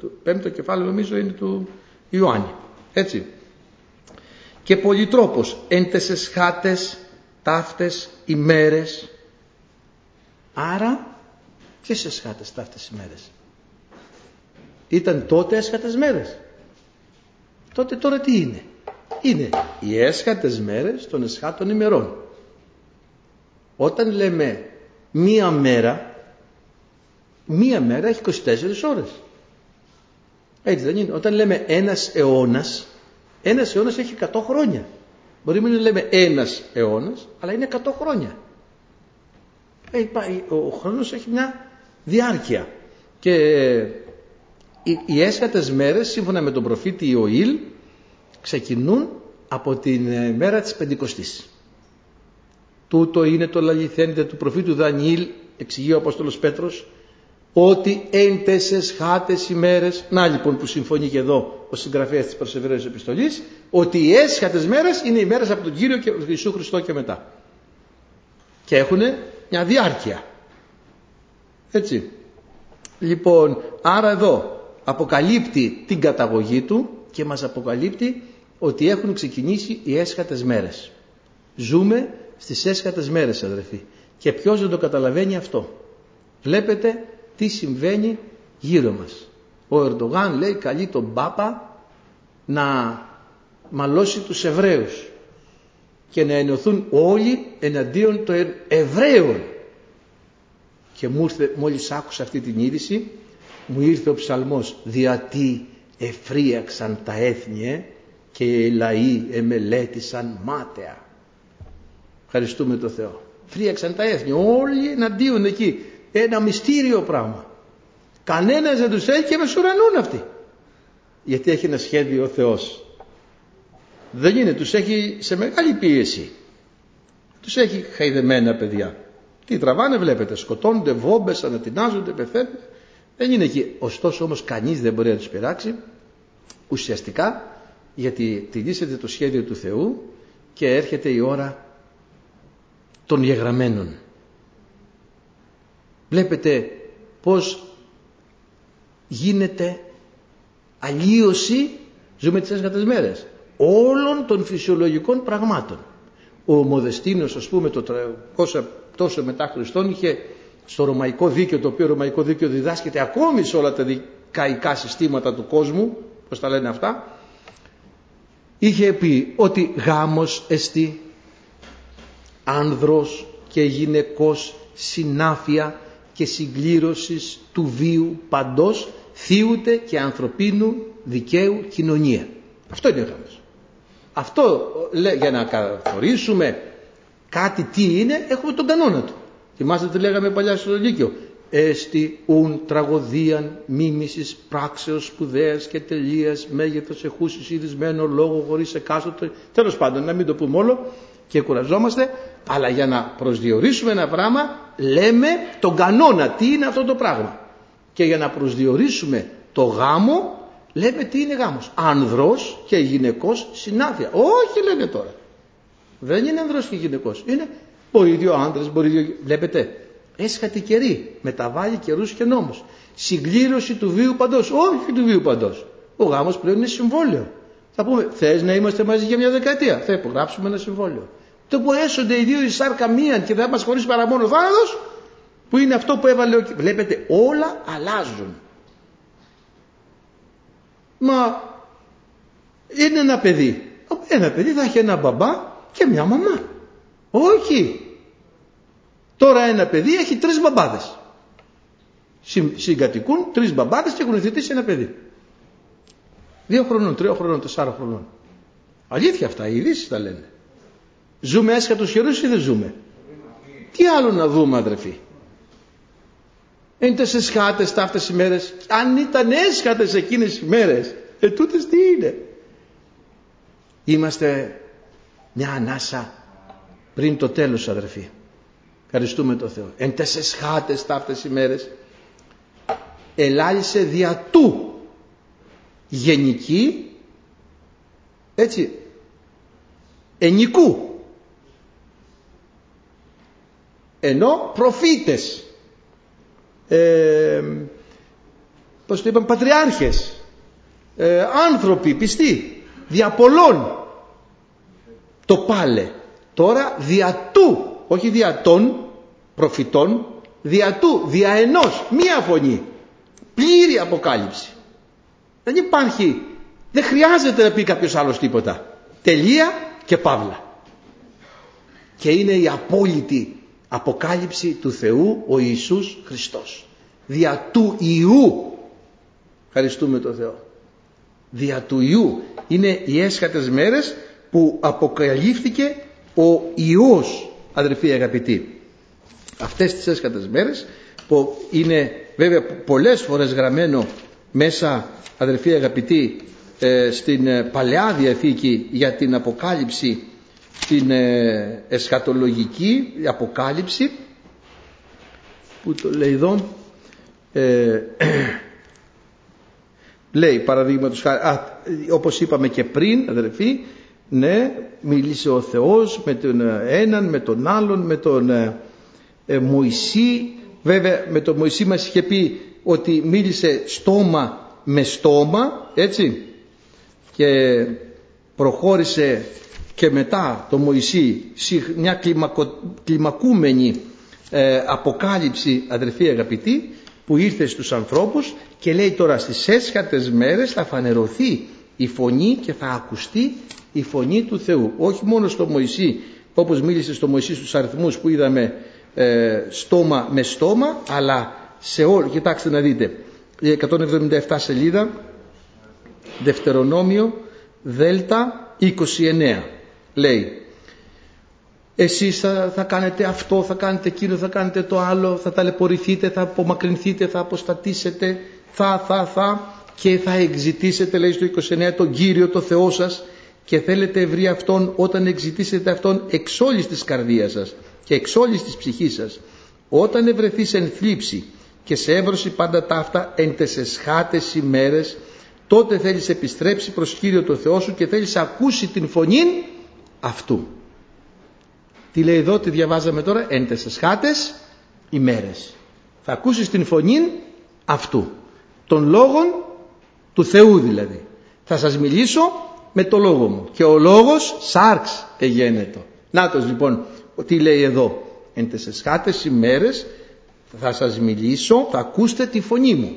το πέμπτο κεφάλαιο νομίζω είναι του Ιωάννη. Έτσι. Και πολυτρόπος εν τεσες χάτες ταύτες ημέρες άρα ποιες εσχάτες ταύτες ημέρες; Ήταν τότε έσχατες μέρες. Τότε τώρα τι είναι; Είναι οι έσχατες μέρες των εσχάτων ημερών. Όταν λέμε μία μέρα μία μέρα έχει 24 ώρες έτσι δεν είναι όταν λέμε ένας αιώνας ένας αιώνας έχει 100 χρόνια. Μπορεί να λέμε ένας αιώνας, αλλά είναι 100 χρόνια. Ε, ο χρόνος έχει μια διάρκεια. Και οι έσχατες μέρες, σύμφωνα με τον προφήτη Ιωήλ, ξεκινούν από την ε, μέρα της Πεντηκοστής. Τούτο είναι το λαληθέντε του προφήτου Δανιήλ, εξηγεί ο Απόστολος Πέτρος, ότι εν τέσσερις χάτες ημέρες, να λοιπόν που συμφωνεί και εδώ ο συγγραφέας της προσεβραίωσης επιστολής, ότι οι έσχατες μέρες είναι οι μέρες από τον Κύριο και τον Ιησού Χριστό και μετά. Και έχουν μια διάρκεια. Έτσι. Λοιπόν, άρα εδώ αποκαλύπτει την καταγωγή του και μας αποκαλύπτει ότι έχουν ξεκινήσει οι έσχατες μέρες. Ζούμε στις έσχατες μέρες αδερφοί. Και ποιος δεν το καταλαβαίνει αυτό. Βλέπετε τι συμβαίνει γύρω μας. Ο Ερντογάν λέει καλεί τον Πάπα να μαλώσει τους Εβραίους και να ενωθούν όλοι εναντίον των Εβραίων. Και μου ήρθε, μόλις άκουσα αυτή την είδηση, μου ήρθε ο ψαλμός «Διατί εφρίαξαν τα έθνη ε, και οι λαοί εμελέτησαν μάταια». Ευχαριστούμε τον Θεό. Φρίαξαν τα έθνη, όλοι εναντίον εκεί. Ένα μυστήριο πράγμα. Κανένας δεν τους έχει και μεσουρανούν αυτοί. Γιατί έχει ένα σχέδιο ο Θεός. Δεν είναι, τους έχει σε μεγάλη πίεση. Τους έχει χαϊδεμένα παιδιά. Τι τραβάνε βλέπετε, σκοτώνονται, βόμπες, ανατινάζονται, πεθαίνουν. Δεν είναι εκεί. Ωστόσο όμως κανείς δεν μπορεί να τους πειράξει ουσιαστικά γιατί τηρήσετε το σχέδιο του Θεού και έρχεται η ώρα των γεγραμμένων. Βλέπετε πως γίνεται αλλίωση, ζούμε τις έσχατες μέρες, όλων των φυσιολογικών πραγμάτων. Ο Μοδεστίνος ας πούμε το 300 τόσο μετά Χριστόν είχε στο ρωμαϊκό δίκαιο, το οποίο ρωμαϊκό δίκαιο διδάσκεται ακόμη σε όλα τα δικαϊκά συστήματα του κόσμου, πώς τα λένε αυτά, είχε πει ότι γάμος εστί άνδρος και γυναικός συνάφεια και συγκλήρωσης του βίου παντός θείουται και ανθρωπίνου δικαίου κοινωνία. Αυτό είναι ο γάμος. Αυτό για να καθορίσουμε κάτι τι είναι έχουμε τον κανόνα του. Θυμάστε τι λέγαμε παλιά στο Λύκειο; Έστι ουν τραγωδίαν μίμησης πράξεως σπουδαίας και τελείας μέγεθος εχούσης ειδισμένο λόγο χωρίς εκάστοτε. Τέλος πάντων να μην το πούμε όλο και κουραζόμαστε αλλά για να προσδιορίσουμε ένα πράγμα λέμε τον κανόνα τι είναι αυτό το πράγμα. Και για να προσδιορίσουμε το γάμο λέμε τι είναι γάμος. Ανδρός και γυναικός συνάφεια. Όχι λένε τώρα. Δεν είναι ανδρός και γυναικός. Είναι μπορεί δύο άντρες, μπορεί δύο... Βλέπετε, έσχατη καιρή, μεταβάλλει καιρούς και νόμους. Συγκλήρωση του βίου παντός, όχι του βίου παντός. Ο γάμος πλέον είναι συμβόλαιο. Θα πούμε, θες να είμαστε μαζί για μια δεκαετία, θα υπογράψουμε ένα συμβόλαιο. Το που έσονται οι δύο η σάρκα μίαν και δεν μας χωρίσει παρά μόνο θάνατος, που είναι αυτό που έβαλε ο... Βλέπετε, όλα αλλάζουν. Μα είναι ένα παιδί. Ένα παιδί θα έχει ένα μπαμπά και μια μαμά. Όχι. Τώρα ένα παιδί έχει τρεις μπαμπάδες. Συγκατοικούν τρεις μπαμπάδες και έχουν θετήσει ένα παιδί. Δύο χρονών, τρία χρονών, τεσσάρα χρονών. Αλήθεια αυτά, οι ειδήσεις τα λένε. Ζούμε έσχατος καιρούς ή δεν ζούμε; Τι άλλο να δούμε αδερφοί; Είναι σε σχάτες τα αυτές οι μέρες. Αν ήταν έσχατες εκείνες οι μέρες, ε τούτες τι είναι; Είμαστε μια ανάσα πριν το τέλος αδερφοί. Ευχαριστούμε τον Θεό. Εν τέσσερις χάτες τα αυτές οι μέρες ελάλησε δια του γενική έτσι ενικού ενώ προφήτες. Ε, πως το είπαν πατριάρχες. Ε, άνθρωποι πιστοί. Δια πολλών. Το πάλε. Τώρα δια του όχι δια των προφητών δια του, δια ενός. Μία φωνή. Πλήρη αποκάλυψη. Δεν υπάρχει. Δεν χρειάζεται να πει κάποιος άλλος τίποτα. Τελεία και παύλα. Και είναι η απόλυτη αποκάλυψη του Θεού ο Ιησούς Χριστός. Δια του Ιού ευχαριστούμε τον Θεό. Δια του Ιού. Είναι οι έσχατες μέρες που αποκαλύφθηκε ο Υιός αδερφοί αγαπητοί. Αυτές τις έσχατες μέρες που είναι βέβαια πολλές φορές γραμμένο μέσα αδερφοί αγαπητοί ε, στην ε, Παλαιά Διαθήκη για την αποκάλυψη την ε, εσχατολογική αποκάλυψη που το λέει εδώ ε, λέει παραδείγματος χάρη όπως είπαμε και πριν αδερφοί ναι μίλησε ο Θεός με τον έναν με τον άλλον με τον ε, ε, Μωυσή. Βέβαια με τον Μωυσή μας είχε πει ότι μίλησε στόμα με στόμα έτσι και προχώρησε και μετά το Μωυσή μια κλιμακο, κλιμακούμενη ε, αποκάλυψη αδερφοί αγαπητοί που ήρθε στους ανθρώπους και λέει τώρα στις έσχατες μέρες θα φανερωθεί η φωνή και θα ακουστεί η φωνή του Θεού. Όχι μόνο στο Μωυσή όπως μίλησε στο Μωυσή στους αριθμούς που είδαμε ε, στόμα με στόμα αλλά σε όλο, κοιτάξτε να δείτε 177 σελίδα Δευτερονόμιο Δέλτα 29 λέει εσείς θα, θα κάνετε αυτό, θα κάνετε εκείνο, θα κάνετε το άλλο, θα ταλαιπωρηθείτε, θα απομακρυνθείτε, θα αποστατήσετε, θα, θα, θα και θα εξητήσετε λέει στο 29 τον Κύριο το Θεό σας και θέλετε ευρύ Αυτόν όταν εξητήσετε Αυτόν εξ όλης της καρδίας σας και εξ όλης της ψυχής σας. Όταν ευρεθείς εν θλίψη και σε έβρωση πάντα ταύτα εν τεσεσχάτες ημέρες τότε θέλεις επιστρέψει προς Κύριο το Θεό σου και θέλεις ακούσει την φωνή αυτού. Τι λέει εδώ, τι διαβάζαμε τώρα, εν τεσεσχάτες ημέρες. Θα ακούσεις την φωνή αυτού. Των λόγων του Θεού δηλαδή. Θα σας μιλήσω με το λόγο μου. Και ο λόγος σάρξ εγένετο. Νάτος λοιπόν τι λέει εδώ. Εν τεσεσχάτες ημέρες θα σας μιλήσω, θα ακούσετε τη φωνή μου.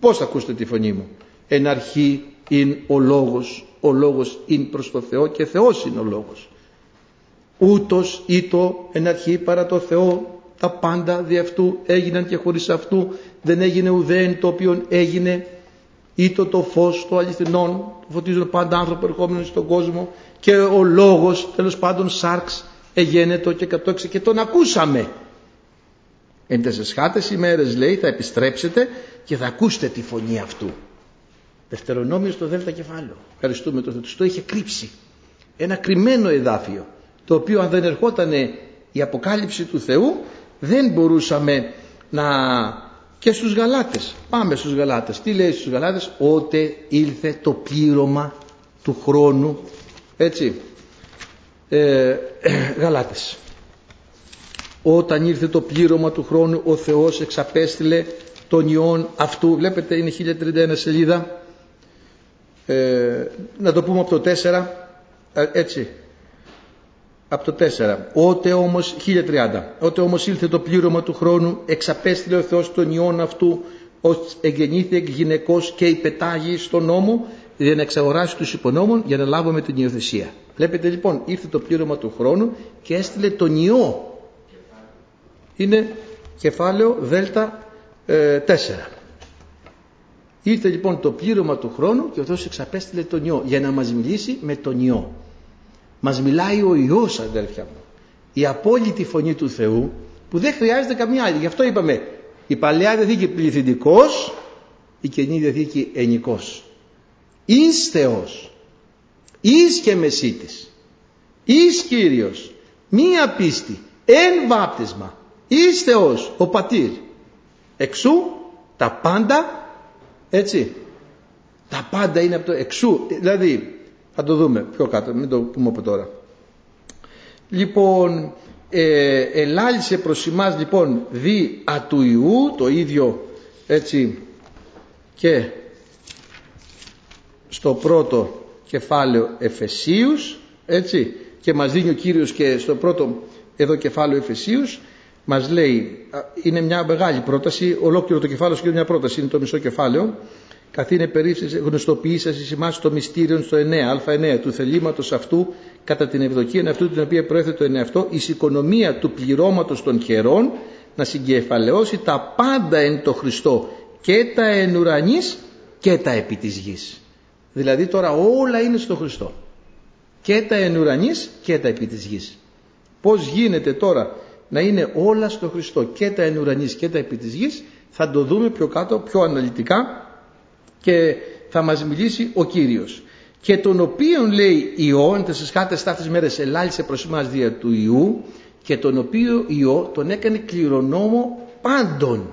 Πώς θα ακούσετε τη φωνή μου; Εν αρχή είναι ο λόγος, ο λόγος είναι προς το Θεό και Θεός είναι ο λόγος. Ούτως ήτο εν αρχή παρά το Θεό τα πάντα δι' αυτού έγιναν και χωρίς αυτού δεν έγινε ουδέν το οποίο έγινε ήτο το φως το αληθινόν το φωτίζουν πάντα άνθρωπο ερχόμενο στον κόσμο και ο λόγος τέλος πάντων σάρξ εγένετο και κατόξε και τον ακούσαμε εν τεσσεσχάτες ημέρες λέει θα επιστρέψετε και θα ακούσετε τη φωνή αυτού Δευτερονόμιο στο δέλτα κεφάλαιο. Ευχαριστούμε τον Θεό. Το είχε κρύψει. Ένα κρυμμένο εδάφιο το οποίο αν δεν ερχόταν η αποκάλυψη του Θεού δεν μπορούσαμε να και στους Γαλάτες. Πάμε στους Γαλάτες. Τι λέει στους Γαλάτες; Ότε ήλθε το πλήρωμα του χρόνου. Έτσι. Ε, Γαλάτες. Όταν ήρθε το πλήρωμα του χρόνου ο Θεός εξαπέστειλε τον ιόν αυτού. Βλέπετε είναι 1031 σελίδα ε, να το πούμε από το 4 ε, έτσι. Από το 4 ότε όμως 1030 ότε όμως ήλθε το πλήρωμα του χρόνου εξαπέστειλε ο Θεός τον ιόν αυτού ως εγεννήθη γυναικός και υπετάγει στον νόμο για να εξαγοράσει τους υπονόμων για να λάβουμε την υιοθεσία. Βλέπετε λοιπόν ήρθε το πλήρωμα του χρόνου και έστειλε τον ιό είναι κεφάλαιο δέλτα ε, 4. Ήρθε λοιπόν το πλήρωμα του χρόνου και ο Θεός εξαπέστειλε τον Υιό για να μας μιλήσει με τον Υιό. Μας μιλάει ο Υιός αδέρφια μου. Η απόλυτη φωνή του Θεού που δεν χρειάζεται καμία άλλη. Γι' αυτό είπαμε η Παλαιά Διαθήκη πληθυντικός, η Καινή Διαθήκη ενικός. Εις Θεός, εις και μεσίτης, εις Κύριος, μία πίστη, εν βάπτισμα, Εις Θεός, ο Πατήρ. Εξού τα πάντα, έτσι, τα πάντα είναι από το εξού. Δηλαδή, θα το δούμε πιο κάτω, μην το πούμε από τώρα. Λοιπόν, ε, ελάλησε προς εμάς λοιπόν δι ατού Ιού, το ίδιο έτσι και στο πρώτο κεφάλαιο Εφεσίους, έτσι, και μας δίνει ο Κύριος και στο πρώτο εδώ κεφάλαιο Εφεσίους μας λέει, είναι μια μεγάλη πρόταση, ολόκληρο το κεφάλαιο είναι μια πρόταση, είναι το μισό κεφάλαιο, καθήνε περίφθηση γνωστοποιήσα εις εμάς το μυστήριο στο 9, α9 του θελήματος αυτού κατά την ευδοκία αυτού την οποία προέθετο το 9 αυτό εις οικονομία του πληρώματος των χερών να συγκεφαλαιώσει τα πάντα εν το Χριστό και τα εν ουρανής και τα επί της γης. Δηλαδή τώρα όλα είναι στο Χριστό. Και τα εν ουρανής και τα επί της γης. Πώς γίνεται τώρα να είναι όλα στο Χριστό. Και τα εν και τα επί της γης. Θα το δούμε πιο κάτω πιο αναλυτικά. Και θα μας μιλήσει ο Κύριος. Και τον οποίον λέει Υιό εν τεσσες χάτες ταύτες μέρες ελάλησε προς εμάς δια του Υιού και τον οποίο Υιό τον έκανε κληρονόμο πάντων.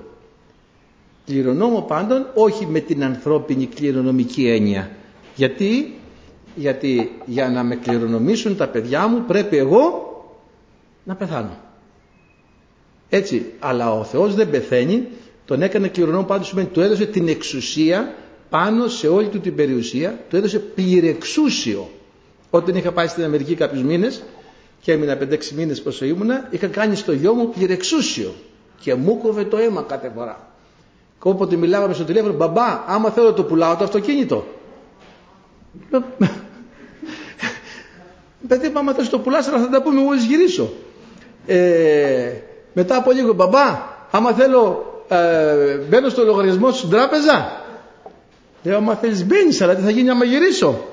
Κληρονόμο πάντων όχι με την ανθρώπινη κληρονομική έννοια. Γιατί; Γιατί για να με κληρονομήσουν τα παιδιά μου πρέπει εγώ να πεθάνω έτσι, αλλά ο Θεός δεν πεθαίνει, τον έκανε κληρονόμο πάντως σημαίνει του έδωσε την εξουσία πάνω σε όλη του την περιουσία, του έδωσε πληρεξούσιο. Όταν είχα πάει στην Αμερική κάποιους μήνες και έμεινα 5-6 μήνες πόσο ήμουνα, είχα κάνει στο γιο μου πληρεξούσιο και μου κόβε το αίμα κάθε φορά. Και όποτε μιλάγαμε στο τηλέφωνο, μπαμπά, άμα θέλω το πουλάω το αυτοκίνητο. Παιδί, άμα θες το πουλάς, αλλά θα τα πούμε μόλις γυρίσω. Ε, μετά από λίγο, μπαμπά, άμα θέλω, ε, μπαίνω στο λογαριασμό σου στην τράπεζα. Λέω, άμα θέλεις μπαίνεις, αλλά τι θα γίνει άμα γυρίσω.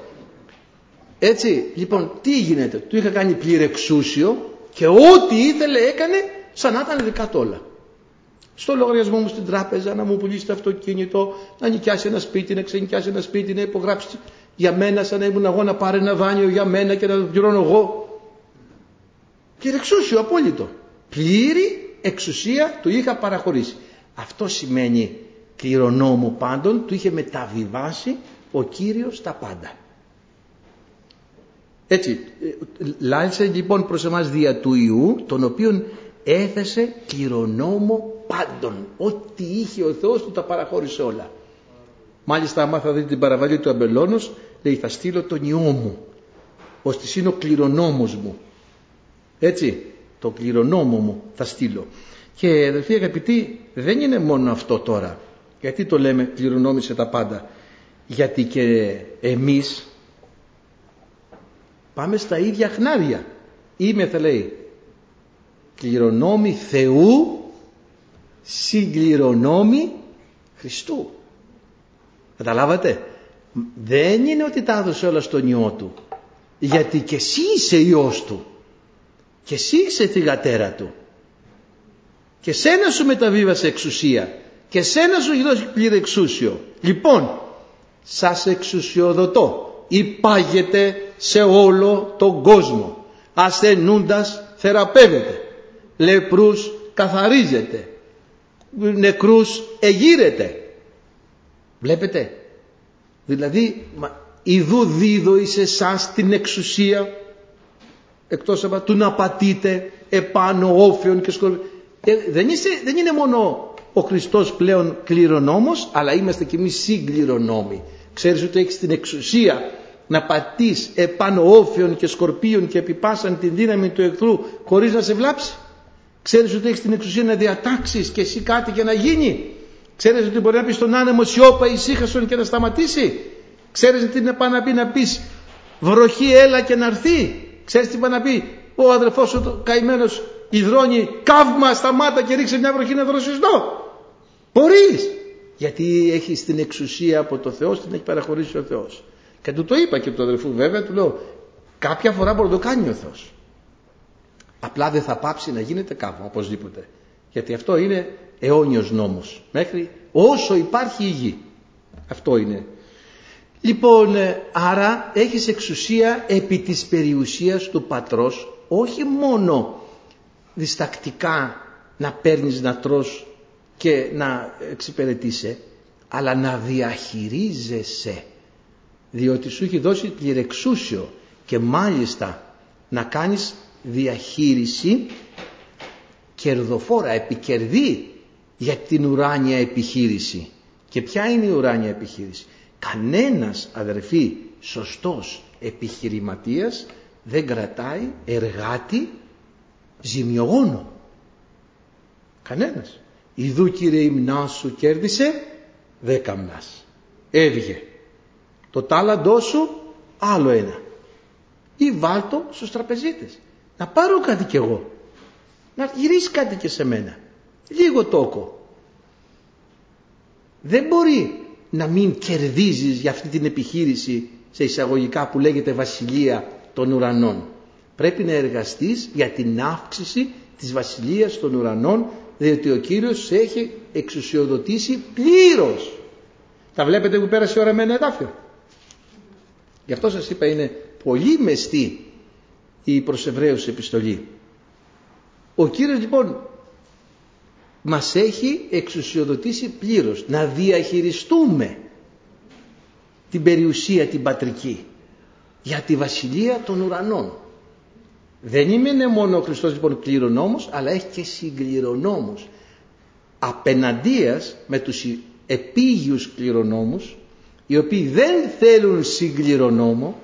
Έτσι, λοιπόν, τι γίνεται. Του είχα κάνει πλήρε εξούσιο και ό,τι ήθελε έκανε σαν να ήταν δικά του όλα. Στο λογαριασμό μου στην τράπεζα να μου πουλήσει το αυτοκίνητο, να νοικιάσει ένα σπίτι, να ξενοικιάσει ένα σπίτι, να υπογράψει για μένα σαν να ήμουν εγώ να πάρει ένα δάνειο για μένα και να το πληρώνω εγώ. Και εξούσιο απόλυτο. Πλήρη εξουσία του είχα παραχωρήσει. Αυτό σημαίνει κληρονόμο πάντων, του είχε μεταβιβάσει ο Κύριος τα πάντα. Έτσι, λάλησε λοιπόν προς εμάς δια του Ιού, τον οποίον έθεσε κληρονόμο πάντων. Ό,τι είχε ο Θεός του τα παραχώρησε όλα. Μάλιστα άμα θα δείτε την παραβαλή του αμπελώνος, λέει θα στείλω τον Υιό μου, ώστε είναι ο κληρονόμος μου. Έτσι, το κληρονόμο μου θα στείλω. Και αδελφοί αγαπητοί, δεν είναι μόνο αυτό τώρα. Γιατί το λέμε κληρονόμησε τα πάντα. Γιατί και εμείς πάμε στα ίδια χνάρια. Είμαι θα λέει κληρονόμοι Θεού συγκληρονόμοι Χριστού. Καταλάβατε; Δεν είναι ότι τα έδωσε όλα στον Υιό Του. Γιατί και εσύ είσαι Υιός Του. Και εσύ είσαι θυγατέρα Του. Και σένα σου μεταβίβασε εξουσία. Και σένα σου έχει δώσει πλήρη εξούσιο. Λοιπόν, σας εξουσιοδοτώ. Υπάγεται σε όλο τον κόσμο. Ασθενούντας θεραπεύεται. Λεπρούς καθαρίζεται. Νεκρούς εγείρεται. Βλέπετε. Δηλαδή, ιδού δίδω εις εσάς την εξουσία εκτός από του να πατείτε επάνω όφιον και σκορπιών. Ε, δεν, δεν είναι μόνο ο Χριστός πλέον κληρονόμος, αλλά είμαστε κι εμείς συγκληρονόμοι. Ξέρεις ότι έχεις την εξουσία να πατείς επάνω όφιον και σκορπίων και επιπάσαν την δύναμη του εχθρού χωρίς να σε βλάψει; Ξέρεις ότι έχεις την εξουσία να διατάξεις και εσύ κάτι και να γίνει; Ξέρεις ότι μπορεί να πεις στον άνεμο σιώπα ησύχασον και να σταματήσει; Ξέρεις τι να πάει να πει να πεις βροχή έλα και να έρθει; Ξέρεις τι πάει να πει; Ο αδερφός σου καημένος υδρώνει καύμα σταμάτα και ρίξε μια βροχή να δροσιστώ. Μπορείς. Γιατί έχεις την εξουσία από το Θεό, την έχει παραχωρήσει ο Θεός. Και του το είπα και του αδερφού βέβαια, του λέω κάποια φορά μπορεί να το κάνει ο Θεός. Απλά δεν θα πάψει να γίνεται κάπου οπωσδήποτε. Γιατί αυτό είναι αιώνιος νόμος. Μέχρι όσο υπάρχει η γη. Αυτό είναι. Λοιπόν, ε, άρα έχεις εξουσία επί της περιουσίας του πατρός όχι μόνο διστακτικά να παίρνεις να τρως και να εξυπηρετήσει αλλά να διαχειρίζεσαι διότι σου έχει δώσει πληρεξούσιο και μάλιστα να κάνεις διαχείριση κερδοφόρα, επικερδή για την ουράνια επιχείρηση. Και ποια είναι η ουράνια επιχείρηση; Κανένας αδερφή σωστός επιχειρηματίας δεν κρατάει εργάτη ζημιογόνο. Κανένας. Ιδού κύριε υμνά σου κέρδισε δέκα μνάς. Έβγε. Το τάλαντό σου άλλο ένα. Ή βάλτο στους τραπεζίτες. Να πάρω κάτι κι εγώ. Να γυρίσεις κάτι και σε μένα. Λίγο τόκο. Δεν μπορεί να μην κερδίζεις για αυτή την επιχείρηση σε εισαγωγικά που λέγεται βασιλεία των ουρανών. Πρέπει να εργαστείς για την αύξηση της βασιλείας των ουρανών διότι ο Κύριος σε έχει εξουσιοδοτήσει πλήρως. Τα βλέπετε που πέρασε η ώρα με ένα εδάφιο. Γι' αυτό σας είπα είναι πολύ μεστή η προς Εβραίους επιστολή. Ο Κύριος λοιπόν μας έχει εξουσιοδοτήσει πλήρως να διαχειριστούμε την περιουσία την πατρική για τη βασιλεία των ουρανών. Δεν είναι μόνο ο Χριστός λοιπόν κληρονόμος αλλά έχει και συγκληρονόμος απέναντίας με τους επίγειους κληρονόμους οι οποίοι δεν θέλουν συγκληρονόμο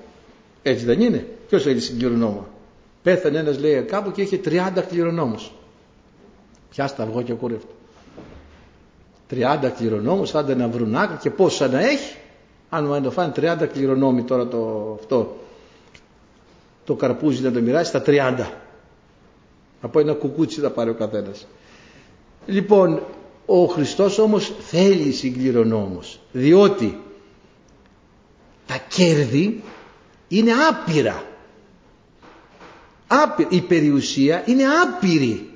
έτσι δεν είναι; Ποιος έχει συγκληρονόμο; Πέθανε ένας λέει κάπου και είχε 30 κληρονόμους πιάστα αυγό και κούρευτο. 30 κληρονόμους άντε να βρουν άκρη και πόσα να έχει. Αν το φάνε 30 κληρονόμοι τώρα το, αυτό το καρπούζι να το μοιράσει στα 30 από ένα κουκούτσι θα πάρει ο καθένας. Λοιπόν ο Χριστός όμως θέλει συγκληρονόμους διότι τα κέρδη είναι άπειρα. άπειρα η περιουσία είναι άπειρη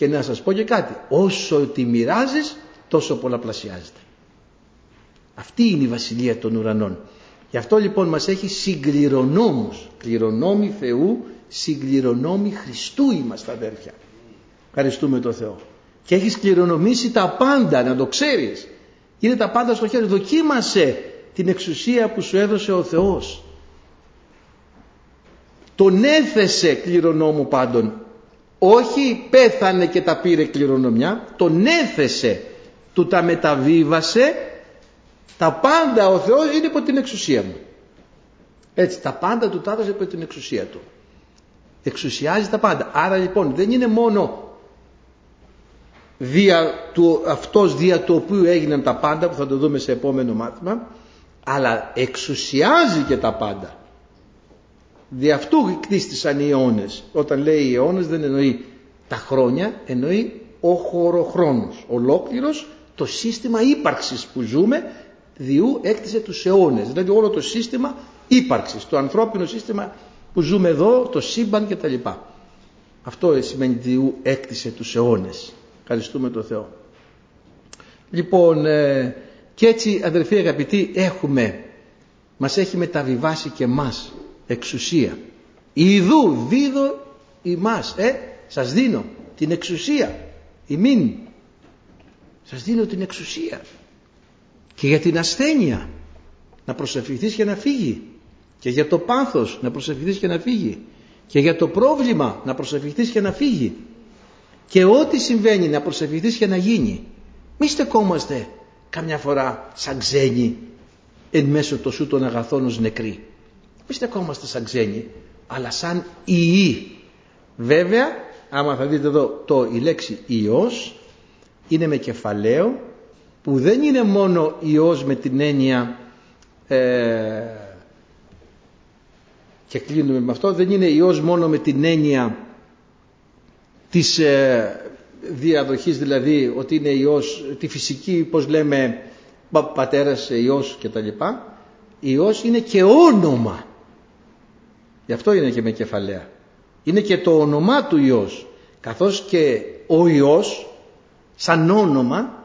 Και να σας πω και κάτι, όσο τη μοιράζεις τόσο πολλαπλασιάζεται. Αυτή είναι η βασιλεία των ουρανών. Γι' αυτό λοιπόν μας έχει συγκληρονόμους, κληρονόμοι Θεού, συγκληρονόμοι Χριστού είμαστε αδέρφια. Ευχαριστούμε τον Θεό. Και έχεις κληρονομήσει τα πάντα, να το ξέρεις. Είναι τα πάντα στο χέρι. Δοκίμασε την εξουσία που σου έδωσε ο Θεός. Τον έθεσε κληρονόμου πάντων. Όχι πέθανε και τα πήρε κληρονομιά. Τον έθεσε. Του τα μεταβίβασε. Τα πάντα ο Θεός είναι υπό την εξουσία μου. Έτσι τα πάντα του τα έδωσε υπό την εξουσία του. Εξουσιάζει τα πάντα. Άρα λοιπόν δεν είναι μόνο δια του, αυτός δια του οποίου έγιναν τα πάντα που θα το δούμε σε επόμενο μάθημα αλλά εξουσιάζει και τα πάντα δι' αυτού κτίστησαν οι αιώνες. Όταν λέει οι αιώνες δεν εννοεί τα χρόνια εννοεί ο χωροχρόνος. Ολόκληρος το σύστημα ύπαρξης που ζούμε διού έκτισε τους αιώνες. Δηλαδή όλο το σύστημα ύπαρξης το ανθρώπινο σύστημα που ζούμε εδώ το σύμπαν κτλ αυτό σημαίνει διού έκτισε τους αιώνες. Ευχαριστούμε τον Θεό. Λοιπόν, ε, και έτσι αδερφοί αγαπητοί έχουμε, μας έχει μεταβιβάσει και μας εξουσία. Ιδού δίδω ημάς, ε, σας δίνω την εξουσία, ημίν. Σας δίνω την εξουσία. Και για την ασθένεια να προσευχηθείς και να φύγει. Και για το πάθος να προσευχηθείς και να φύγει. Και για το πρόβλημα να προσευχηθείς και να φύγει και ό,τι συμβαίνει να προσευχηθείς και να γίνει. Μη στεκόμαστε καμιά φορά σαν ξένοι εν μέσω τοσού των αγαθών ως νεκροί. Μη στεκόμαστε σαν ξένοι, αλλά σαν ιοί. Βέβαια, άμα θα δείτε εδώ το, η λέξη ιός είναι με κεφαλαίο που δεν είναι μόνο ιός με την έννοια ε, και κλείνουμε με αυτό δεν είναι ιός μόνο με την έννοια της ε, διαδοχής δηλαδή ότι είναι Υιός, τη φυσική πως λέμε πατέρας Υιός και τα λοιπά Υιός είναι και όνομα γι' αυτό είναι και με κεφαλαία είναι και το όνομά του Υιός καθώς και ο Υιός σαν όνομα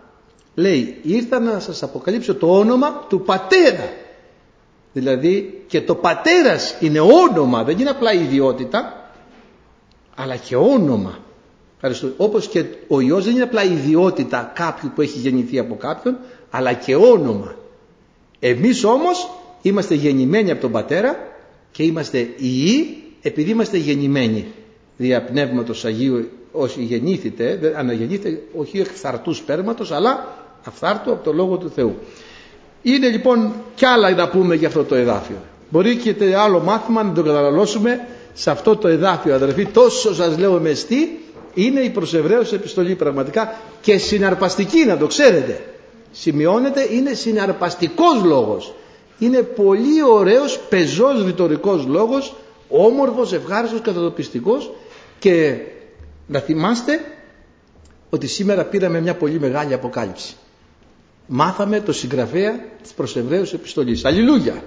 λέει ήρθα να σας αποκαλύψω το όνομα του πατέρα δηλαδή και το πατέρας είναι όνομα δεν είναι απλά ιδιότητα αλλά και όνομα Ευχαριστώ. Όπως και ο Υιός δεν είναι απλά ιδιότητα κάποιου που έχει γεννηθεί από κάποιον, αλλά και όνομα. Εμείς όμως είμαστε γεννημένοι από τον Πατέρα και είμαστε Υιοί επειδή είμαστε γεννημένοι. Δια Πνεύματος Αγίου όσοι γεννήθητε, αναγεννήθητε όχι εκθαρτού σπέρματος, αλλά αυθάρτου από το Λόγο του Θεού. Είναι λοιπόν κι άλλα να πούμε για αυτό το εδάφιο. Μπορεί και άλλο μάθημα να το καταναλώσουμε σε αυτό το εδάφιο αδερφοί τόσο σας λέω μεστή είναι η προς επιστολή πραγματικά και συναρπαστική να το ξέρετε. Σημειώνεται είναι συναρπαστικός λόγος. Είναι πολύ ωραίος πεζός ρητορικός λόγος, όμορφος, ευχάριστος, κατατοπιστικός και να θυμάστε ότι σήμερα πήραμε μια πολύ μεγάλη αποκάλυψη. Μάθαμε το συγγραφέα της προς Εβραίους επιστολής. Αλληλούια!